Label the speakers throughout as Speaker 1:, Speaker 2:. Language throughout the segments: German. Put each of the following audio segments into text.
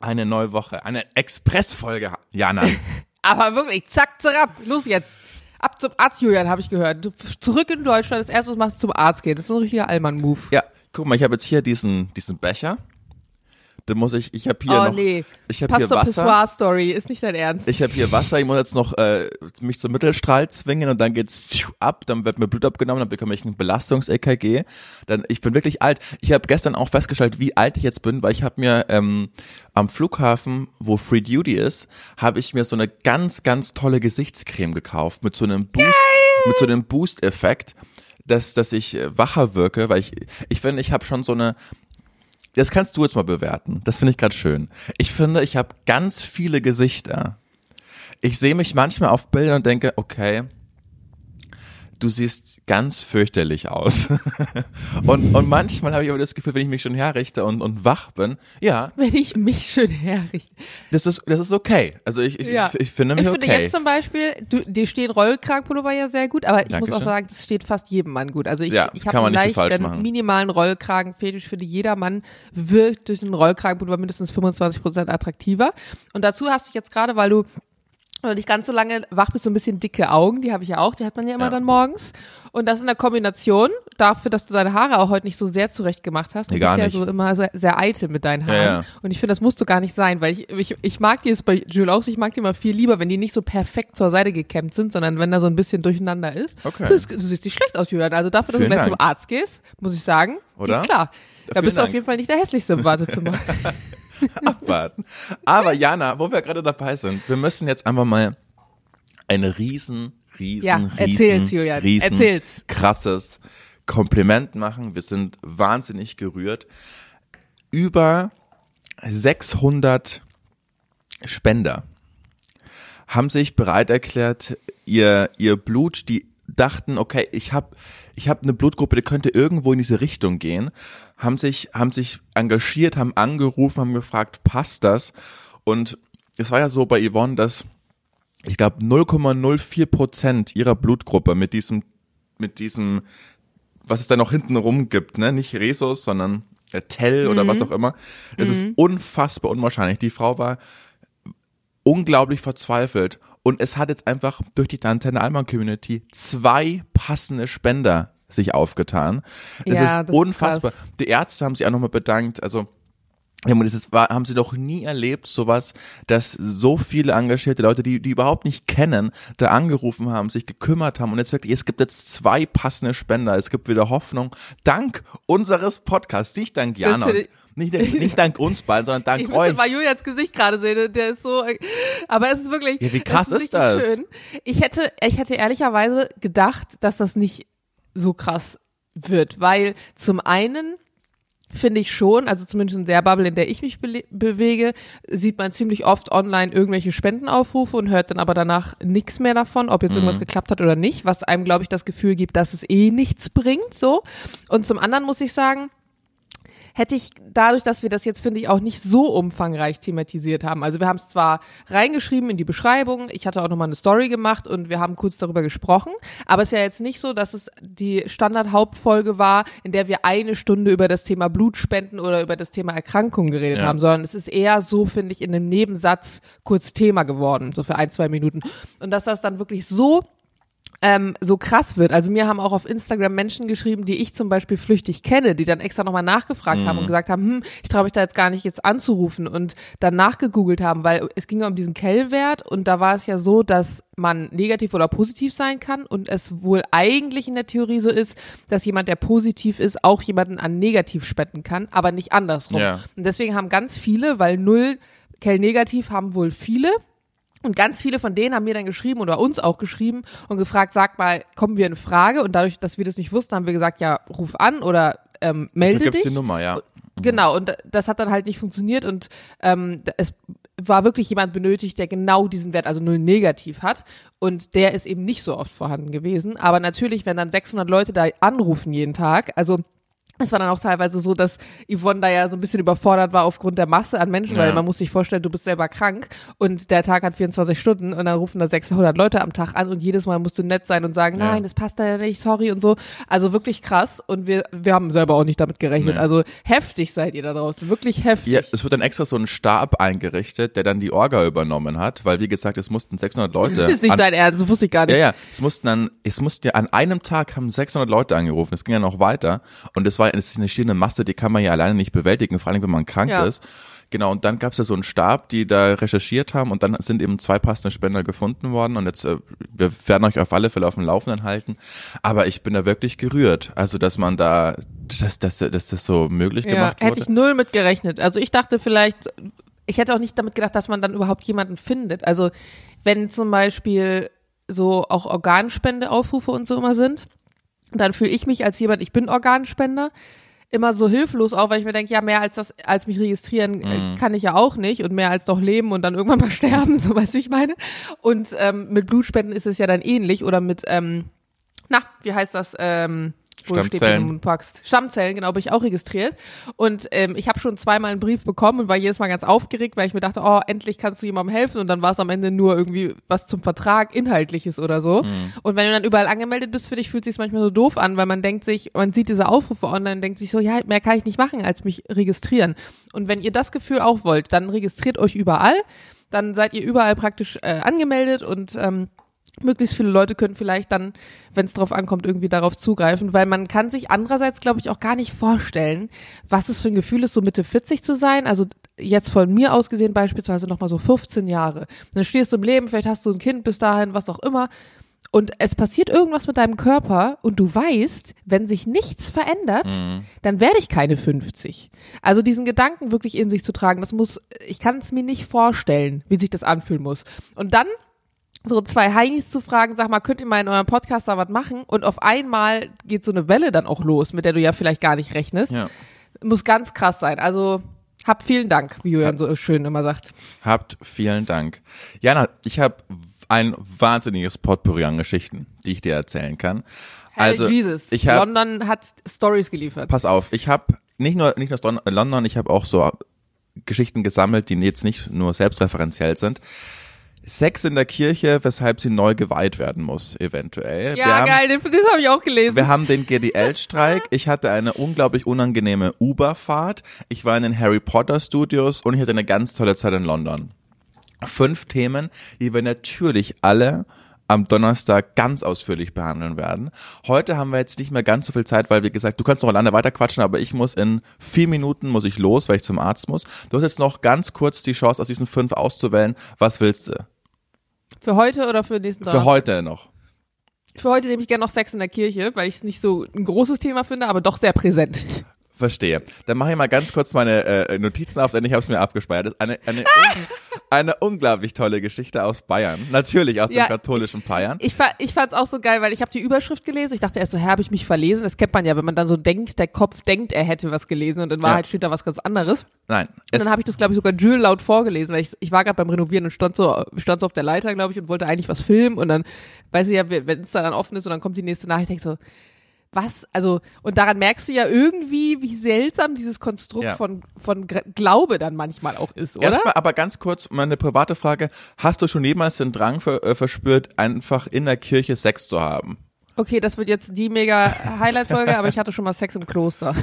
Speaker 1: Eine neue Woche, eine Expressfolge, Jana.
Speaker 2: Aber wirklich, zack, zack, los jetzt. Ab zum Arzt, Julian, habe ich gehört. Du, zurück in Deutschland, das erste, was du machst, zum Arzt gehen. Das ist so ein richtiger Allmann-Move.
Speaker 1: Ja, guck mal, ich habe jetzt hier diesen, diesen Becher. Da muss ich, ich habe hier
Speaker 2: oh
Speaker 1: noch,
Speaker 2: nee,
Speaker 1: ich habe
Speaker 2: passt
Speaker 1: hier Wasser.
Speaker 2: Pissoir-Story, ist nicht dein Ernst.
Speaker 1: Ich habe hier Wasser, ich muss jetzt noch äh, mich zum Mittelstrahl zwingen und dann geht's tschiu, ab, dann wird mir Blut abgenommen, dann bekomme ich ein Belastungs-EKG. Dann ich bin wirklich alt. Ich habe gestern auch festgestellt, wie alt ich jetzt bin, weil ich habe mir ähm, am Flughafen, wo Free Duty ist, habe ich mir so eine ganz ganz tolle Gesichtscreme gekauft mit so einem Boost mit so einem Boost-Effekt, dass dass ich äh, wacher wirke, weil ich ich finde, ich habe schon so eine das kannst du jetzt mal bewerten. Das finde ich gerade schön. Ich finde, ich habe ganz viele Gesichter. Ich sehe mich manchmal auf Bildern und denke, okay, du siehst ganz fürchterlich aus. und, und manchmal habe ich aber das Gefühl, wenn ich mich schon herrichte und, und wach bin, ja,
Speaker 2: Wenn ich mich schön herrichte.
Speaker 1: das ist, das ist okay. Also ich, ich,
Speaker 2: Ja.
Speaker 1: ich finde mich
Speaker 2: Ich finde
Speaker 1: okay.
Speaker 2: jetzt zum Beispiel, du, dir steht Rollkragenpullover ja sehr gut, aber ich muss auch
Speaker 1: Dankeschön.
Speaker 2: sagen, das steht fast jedem Mann gut. Also ich,
Speaker 1: Ja,
Speaker 2: ich habe
Speaker 1: man
Speaker 2: einen minimalen Rollkragenfetisch. Finde jeder Mann wirkt durch einen Rollkragenpullover mindestens 25 Prozent attraktiver. Und dazu hast du jetzt gerade, weil du du nicht ganz so lange wach bist, so ein bisschen dicke Augen, die habe ich ja auch, die hat man ja immer
Speaker 1: Ja.
Speaker 2: dann morgens. Und das in der Kombination dafür, dass du deine Haare auch heute nicht so sehr zurecht gemacht hast. Du
Speaker 1: Nee,
Speaker 2: bist ja
Speaker 1: nicht.
Speaker 2: so immer so sehr eitel mit deinen Haaren.
Speaker 1: Ja, ja.
Speaker 2: Und ich finde, das musst du gar nicht sein, weil ich, ich, ich mag die jetzt bei Jules auch, ich mag die immer viel lieber, wenn die nicht so perfekt zur Seite gekämmt sind, sondern wenn da so ein bisschen durcheinander ist.
Speaker 1: Okay.
Speaker 2: Du, du siehst nicht schlecht aus, Julian. Also dafür, dass
Speaker 1: Vielen
Speaker 2: du
Speaker 1: Dank.
Speaker 2: zum Arzt gehst, muss ich sagen,
Speaker 1: Oder?
Speaker 2: geht klar. Da bist du auf
Speaker 1: Dank.
Speaker 2: jeden Fall nicht der hässlichste im Wartezimmer.
Speaker 1: abwarten. Aber Jana, wo wir gerade dabei sind, wir müssen jetzt einfach mal ein riesen, riesen,
Speaker 2: Ja,
Speaker 1: riesen,
Speaker 2: erzähl's, Julian,
Speaker 1: riesen,
Speaker 2: erzähl's.
Speaker 1: krasses Kompliment machen. Wir sind wahnsinnig gerührt. Über 600 Spender haben sich bereit erklärt, ihr, ihr Blut, die dachten, okay, ich habe ich hab eine Blutgruppe, die könnte irgendwo in diese Richtung gehen, haben sich, haben sich engagiert, haben angerufen, haben gefragt, passt das? Und es war ja so bei Yvonne, dass ich glaube 0,04 Prozent ihrer Blutgruppe mit diesem, mit diesem, was es da noch hinten rum gibt, ne, nicht Resus, sondern äh, Tell oder was auch immer. Es ist unfassbar unwahrscheinlich. Die Frau war unglaublich verzweifelt. Und es hat jetzt einfach durch die Antenne Alman Community zwei passende Spender sich aufgetan. Es
Speaker 2: Ja,
Speaker 1: ist
Speaker 2: das ist
Speaker 1: unfassbar.
Speaker 2: krass.
Speaker 1: die Ärzte haben sich auch nochmal bedankt. Also, ja, und das ist, war, haben sie noch nie erlebt, sowas, dass so viele engagierte Leute, die, die überhaupt nicht kennen, da angerufen haben, sich gekümmert haben und jetzt wirklich, es gibt jetzt zwei passende Spender, es gibt wieder Hoffnung, dank unseres Podcasts, nicht dank Jana,
Speaker 2: ich-
Speaker 1: nicht, nicht dank uns beiden, sondern dank
Speaker 2: Ich
Speaker 1: euch.
Speaker 2: müsste mal Julians Gesicht gerade sehen, der ist so, aber es ist wirklich,
Speaker 1: Ja, wie krass ist
Speaker 2: richtig
Speaker 1: das?
Speaker 2: Schön. Ich hätte, ich hätte ehrlicherweise gedacht, dass das nicht so krass wird, weil zum einen finde ich schon, also zumindest in der Bubble, in der ich mich bele- bewege, sieht man ziemlich oft online irgendwelche Spendenaufrufe und hört dann aber danach nichts mehr davon, ob jetzt
Speaker 1: Mhm.
Speaker 2: irgendwas geklappt hat oder nicht, was einem, glaube ich, das Gefühl gibt, dass es eh nichts bringt, so. Und zum anderen muss ich sagen, hätte ich dadurch, dass wir das jetzt, finde ich, auch nicht so umfangreich thematisiert haben. Also wir haben es zwar reingeschrieben in die Beschreibung, ich hatte auch nochmal eine Story gemacht und wir haben kurz darüber gesprochen, aber es ist ja jetzt nicht so, dass es die Standard-Hauptfolge war, in der wir eine Stunde über das Thema Blutspenden oder über das Thema Erkrankungen geredet
Speaker 1: Ja.
Speaker 2: haben, sondern es ist eher so, finde ich, in einem Nebensatz kurz Thema geworden, so für ein, zwei Minuten. Und dass das dann wirklich so ähm, so krass wird. Also mir haben auch auf Instagram Menschen geschrieben, die ich zum Beispiel flüchtig kenne, die dann extra nochmal nachgefragt haben und gesagt haben, hm, ich traue mich da jetzt gar nicht jetzt anzurufen und dann nachgegoogelt haben, weil es ging ja um diesen Kell-Wert und da war es ja so, dass man negativ oder positiv sein kann und es wohl eigentlich in der Theorie so ist, dass jemand, der positiv ist, auch jemanden an negativ spenden kann, aber nicht andersrum.
Speaker 1: Ja.
Speaker 2: Und deswegen haben ganz viele, weil null Kell-negativ haben wohl viele, und ganz viele von denen haben mir dann geschrieben oder uns auch geschrieben und gefragt, sag mal, kommen wir in Frage? Und dadurch, dass wir das nicht wussten, haben wir gesagt, ja, ruf an oder ähm, melde
Speaker 1: Dafür
Speaker 2: dich.
Speaker 1: die Nummer, ja.
Speaker 2: Genau, und das hat dann halt nicht funktioniert und ähm, es war wirklich jemand benötigt, der genau diesen Wert, also null negativ hat und der ist eben nicht so oft vorhanden gewesen. Aber natürlich, wenn dann 600 Leute da anrufen jeden Tag, also es war dann auch teilweise so, dass Yvonne da ja so ein bisschen überfordert war aufgrund der Masse an Menschen, weil
Speaker 1: Ja.
Speaker 2: man muss sich vorstellen, du bist selber krank und der Tag hat 24 Stunden und dann rufen da 600 Leute am Tag an und jedes Mal musst du nett sein und sagen,
Speaker 1: Ja.
Speaker 2: nein, das passt da ja nicht, sorry und so. Also wirklich krass und wir, wir haben selber auch nicht damit gerechnet.
Speaker 1: Nee.
Speaker 2: Also heftig seid ihr da draußen, wirklich heftig.
Speaker 1: Ja, es wird dann extra so ein Stab eingerichtet, der dann die Orga übernommen hat, weil wie gesagt, es mussten 600 Leute.
Speaker 2: ist nicht
Speaker 1: an,
Speaker 2: dein Ernst, das wusste ich gar nicht.
Speaker 1: ja, ja, es mussten dann, es mussten ja an einem Tag haben 600 Leute angerufen. Es ging ja noch weiter und es war es ist eine schiere Masse, die kann man ja alleine nicht bewältigen, vor allem wenn man krank
Speaker 2: Ja.
Speaker 1: ist. Genau, und dann gab es ja so einen Stab, die da recherchiert haben und dann sind eben zwei passende Spender gefunden worden und jetzt, äh, wir werden euch auf alle Fälle auf dem Laufenden halten. Aber ich bin da wirklich gerührt. Also, dass man da, dass, dass, dass das so möglich
Speaker 2: Ja,
Speaker 1: gemacht
Speaker 2: hätte
Speaker 1: wurde.
Speaker 2: ich null mit gerechnet. Also ich dachte vielleicht, ich hätte auch nicht damit gedacht, dass man dann überhaupt jemanden findet. Also wenn zum Beispiel so auch Organspendeaufrufe und so immer sind, dann fühle ich mich als jemand, ich bin Organspender, immer so hilflos auch, weil ich mir denke, ja, mehr als das, als mich registrieren äh, kann ich ja auch nicht und mehr als doch leben und dann irgendwann mal sterben, so weißt du, wie ich meine. Und ähm, mit Blutspenden ist es ja dann ähnlich oder mit, ähm, na, wie heißt das? Ähm, steht,
Speaker 1: Stammzellen.
Speaker 2: Mund packst. Stammzellen, genau, bin ich auch registriert. Und ähm, ich habe schon zweimal einen Brief bekommen und war jedes Mal ganz aufgeregt, weil ich mir dachte, oh, endlich kannst du jemandem helfen. Und dann war es am Ende nur irgendwie was zum Vertrag, Inhaltliches oder so. Und wenn du dann überall angemeldet bist für dich, fühlt sich manchmal so doof an, weil man denkt sich, man sieht diese Aufrufe online und denkt sich so, ja, mehr kann ich nicht machen, als mich registrieren. Und wenn ihr das Gefühl auch wollt, dann registriert euch überall. Dann seid ihr überall praktisch äh, angemeldet und ähm, möglichst viele Leute können vielleicht dann, wenn es drauf ankommt, irgendwie darauf zugreifen, weil man kann sich andererseits, glaube ich, auch gar nicht vorstellen, was es für ein Gefühl ist, so Mitte 40 zu sein. Also jetzt von mir aus gesehen beispielsweise nochmal so 15 Jahre. Dann stehst du im Leben, vielleicht hast du ein Kind bis dahin, was auch immer. Und es passiert irgendwas mit deinem Körper und du weißt, wenn sich nichts verändert, dann werde ich keine 50. Also diesen Gedanken wirklich in sich zu tragen, das muss, ich kann es mir nicht vorstellen, wie sich das anfühlen muss. Und dann so zwei Heinis zu fragen, sag mal, könnt ihr mal in eurem Podcast da was machen? Und auf einmal geht so eine Welle dann auch los, mit der du ja vielleicht gar nicht rechnest.
Speaker 1: Ja.
Speaker 2: Muss ganz krass sein. Also hab vielen Dank, wie Julian so schön immer sagt.
Speaker 1: Habt vielen Dank. Jana, ich habe ein wahnsinniges Potpourri an Geschichten, die ich dir erzählen kann.
Speaker 2: Hell
Speaker 1: Also,
Speaker 2: Jesus.
Speaker 1: ich hab,
Speaker 2: London hat Stories geliefert.
Speaker 1: pass auf, ich habe nicht nur nicht nur Don- London, ich habe auch so Geschichten gesammelt, die jetzt nicht nur selbstreferenziell sind. Sex in der Kirche, weshalb sie neu geweiht werden muss, eventuell. Wir
Speaker 2: Ja,
Speaker 1: haben,
Speaker 2: geil, den- das habe ich auch gelesen.
Speaker 1: Wir haben den GDL-Streik. Ich hatte eine unglaublich unangenehme Uber-Fahrt. Ich war in den Harry Potter Studios und ich hatte eine ganz tolle Zeit in London. Fünf Themen, die wir natürlich alle am Donnerstag ganz ausführlich behandeln werden. Heute haben wir jetzt nicht mehr ganz so viel Zeit, weil wie gesagt, du kannst noch alleine weiter quatschen, aber ich muss in vier Minuten muss ich los, weil ich zum Arzt muss. Du hast jetzt noch ganz kurz die Chance, aus diesen fünf auszuwählen. Was willst du?
Speaker 2: Für heute oder für nächsten
Speaker 1: Für
Speaker 2: Donnerstag?
Speaker 1: heute noch.
Speaker 2: Für heute nehme ich gerne noch Sex in der Kirche, weil ich es nicht so ein großes Thema finde, aber doch sehr präsent.
Speaker 1: Verstehe. Dann mache ich mal ganz kurz meine äh, Notizen auf, denn ich habe es mir abgespeichert. Das ist eine, eine, un eine unglaublich tolle Geschichte aus Bayern. Natürlich aus dem
Speaker 2: Ja,
Speaker 1: katholischen Bayern.
Speaker 2: Ich, ich fand's auch so geil, weil ich habe die Überschrift gelesen. Ich dachte erst so, hä, habe ich mich verlesen? Das kennt man ja, wenn man dann so denkt, der Kopf denkt, er hätte was gelesen und in Wahrheit steht da was ganz anderes.
Speaker 1: Nein,
Speaker 2: Und
Speaker 1: es,
Speaker 2: dann habe ich das, glaube ich, sogar Jules laut vorgelesen, weil ich, ich war gerade beim Renovieren und stand so, stand so auf der Leiter, glaube ich, und wollte eigentlich was filmen. Und dann, weiß ich ja, wenn es dann offen ist und dann kommt die nächste Nachricht, ich so, was? Also, und daran merkst du ja irgendwie, wie seltsam dieses Konstrukt
Speaker 1: Ja.
Speaker 2: von, von Glaube dann manchmal auch ist, oder?
Speaker 1: erstmal aber ganz kurz meine private Frage. Hast du schon jemals den Drang ver äh, verspürt, einfach in der Kirche Sex zu haben?
Speaker 2: Okay, das wird jetzt die mega Highlight-Folge, aber ich hatte schon mal Sex im Kloster.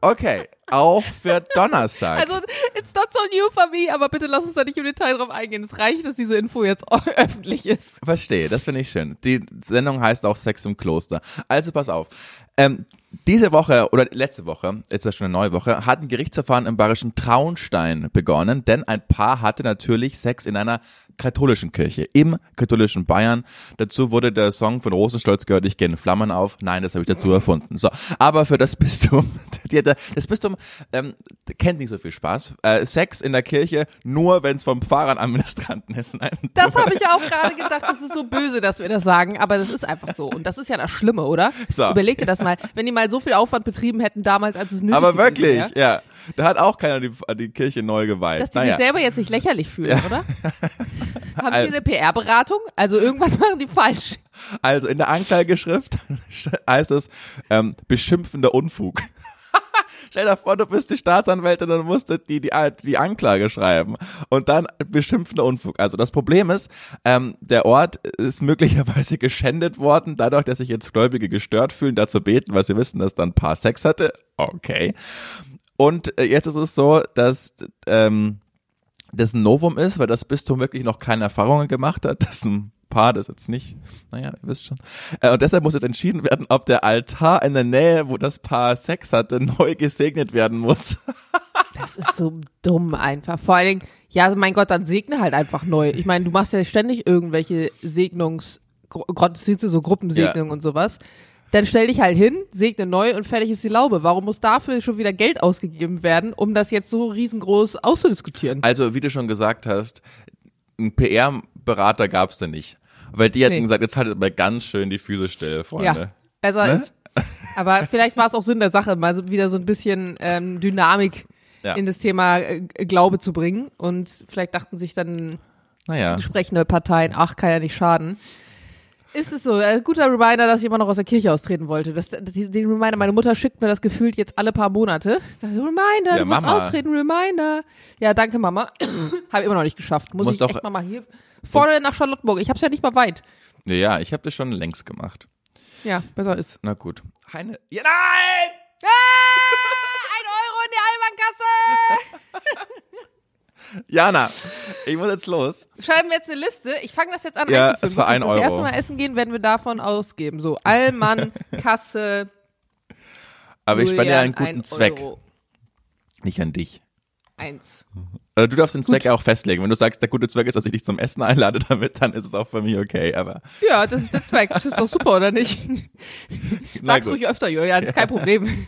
Speaker 1: Okay, auch für Donnerstag.
Speaker 2: Also, it's not so new for me, aber bitte lass uns da nicht im Detail drauf eingehen. Es reicht, dass diese Info jetzt öffentlich ist.
Speaker 1: Verstehe, das finde ich schön. Die Sendung heißt auch Sex im Kloster. Also pass auf. Ähm, diese Woche oder letzte Woche, jetzt ist das schon eine neue Woche, hat ein Gerichtsverfahren im bayerischen Traunstein begonnen, denn ein Paar hatte natürlich Sex in einer katholischen Kirche, im katholischen Bayern. Dazu wurde der Song von Rosenstolz gehört, ich gehe in Flammen auf. Nein, das habe ich dazu erfunden. So, aber für das Bistum, das Bistum ähm, kennt nicht so viel Spaß. Äh, Sex in der Kirche, nur wenn es vom Pfarrer an Administranten ist. Nein,
Speaker 2: Das habe ich auch gerade gedacht, das ist so böse, dass wir das sagen, aber das ist einfach so. Und das ist ja das Schlimme, oder?
Speaker 1: So.
Speaker 2: Überleg dir das mal, wenn die mal so viel Aufwand betrieben hätten damals, als es nötig
Speaker 1: Aber
Speaker 2: gewesen
Speaker 1: wirklich,
Speaker 2: wäre,
Speaker 1: ja. Da hat auch keiner die, die Kirche neu geweiht.
Speaker 2: dass die
Speaker 1: naja.
Speaker 2: sich selber jetzt nicht lächerlich fühlen, oder? Haben die eine PR-Beratung? Also irgendwas machen die falsch.
Speaker 1: Also in der Anklageschrift heißt es ähm, beschimpfender Unfug. Stell dir vor, du bist die Staatsanwältin und musst die, die, die Anklage schreiben und dann beschimpfender Unfug. Also das Problem ist, ähm, der Ort ist möglicherweise geschändet worden, dadurch, dass sich jetzt Gläubige gestört fühlen, dazu beten, weil sie wissen, dass dann ein Paar Sex hatte. Okay. Und äh, jetzt ist es so, dass ähm, das ein Novum ist, weil das Bistum wirklich noch keine Erfahrungen gemacht hat, dass ein Paar das jetzt nicht, naja, ihr wisst schon. Äh, und deshalb muss jetzt entschieden werden, ob der Altar in der Nähe, wo das Paar Sex hatte, neu gesegnet werden muss.
Speaker 2: Das ist so dumm einfach. Vor allen Dingen, ja, also mein Gott, dann segne halt einfach neu. Ich meine, du machst ja ständig irgendwelche Segnungs, Gottesdienste, so Gruppensegnungen ja. und sowas. Dann stell dich halt hin, segne neu und fertig ist die Laube. Warum muss dafür schon wieder Geld ausgegeben werden, um das jetzt so riesengroß auszudiskutieren?
Speaker 1: Also, wie du schon gesagt hast, ein PR-Berater gab es da nicht. Weil die hatten nee. gesagt, jetzt haltet mal ganz schön die Füße still, Freunde. Ja,
Speaker 2: besser ne? ist. Aber vielleicht war es auch Sinn der Sache, mal so wieder so ein bisschen ähm, Dynamik ja. in das Thema äh, Glaube zu bringen. Und vielleicht dachten sich dann naja. entsprechende Parteien, ach, kann ja nicht schaden. Ist es so? Ein guter Reminder, dass ich immer noch aus der Kirche austreten wollte. Das, das, den Reminder, meine Mutter schickt mir das gefühlt jetzt alle paar Monate. Sag, Reminder, ja, du musst austreten, Reminder. Ja, danke Mama. habe immer noch nicht geschafft. Muss, ich doch, echt mal hier vorne nach Charlottenburg. Ich habe es ja nicht mal weit.
Speaker 1: Ja, ja ich habe das schon längst gemacht.
Speaker 2: Ja, besser ist.
Speaker 1: Na gut. Heine. Ja, nein!
Speaker 2: Ah, ein Euro in die Almankasse!
Speaker 1: Jana, ich muss jetzt los.
Speaker 2: Schreiben wir jetzt eine Liste. Ich fange das jetzt an
Speaker 1: ja, Es war ein
Speaker 2: das
Speaker 1: Euro.
Speaker 2: Das erste Mal essen gehen, werden wir davon ausgeben. So, Allmann, Kasse.
Speaker 1: Aber ich spende ja einen guten Zweck. Euro. Nicht an dich.
Speaker 2: Eins.
Speaker 1: Du darfst den Zweck Gut. ja auch festlegen. Wenn du sagst, der gute Zweck ist, dass ich dich zum Essen einlade damit, dann ist es auch für mich okay, aber.
Speaker 2: Ja, das ist der Zweck. Das ist doch super, oder nicht? Sag's ruhig öfter, Julian, das ist kein Problem.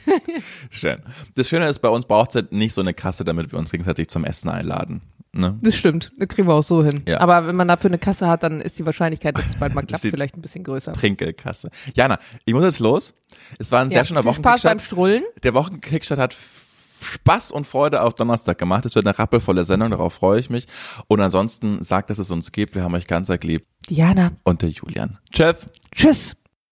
Speaker 1: Schön. Das Schöne ist, bei uns braucht es halt nicht so eine Kasse, damit wir uns gegenseitig zum Essen einladen. Ne?
Speaker 2: Das stimmt. Das kriegen wir auch so hin. Ja. Aber wenn man dafür eine Kasse hat, dann ist die Wahrscheinlichkeit, dass es bald mal klappt, vielleicht ein bisschen größer.
Speaker 1: Trinkelkasse. Jana, ich muss jetzt los. Es war ein sehr ja, schöner Wochenkickstart.
Speaker 2: Spaß beim Strullen.
Speaker 1: Der Wochenkickstart hat Spaß und Freude auf Donnerstag gemacht. Es wird eine rappelvolle Sendung, darauf freue ich mich. Und ansonsten sagt, dass es uns gibt. Wir haben euch ganz erlebt.
Speaker 2: Diana.
Speaker 1: Und der Julian. Tschüss.
Speaker 2: Tschüss.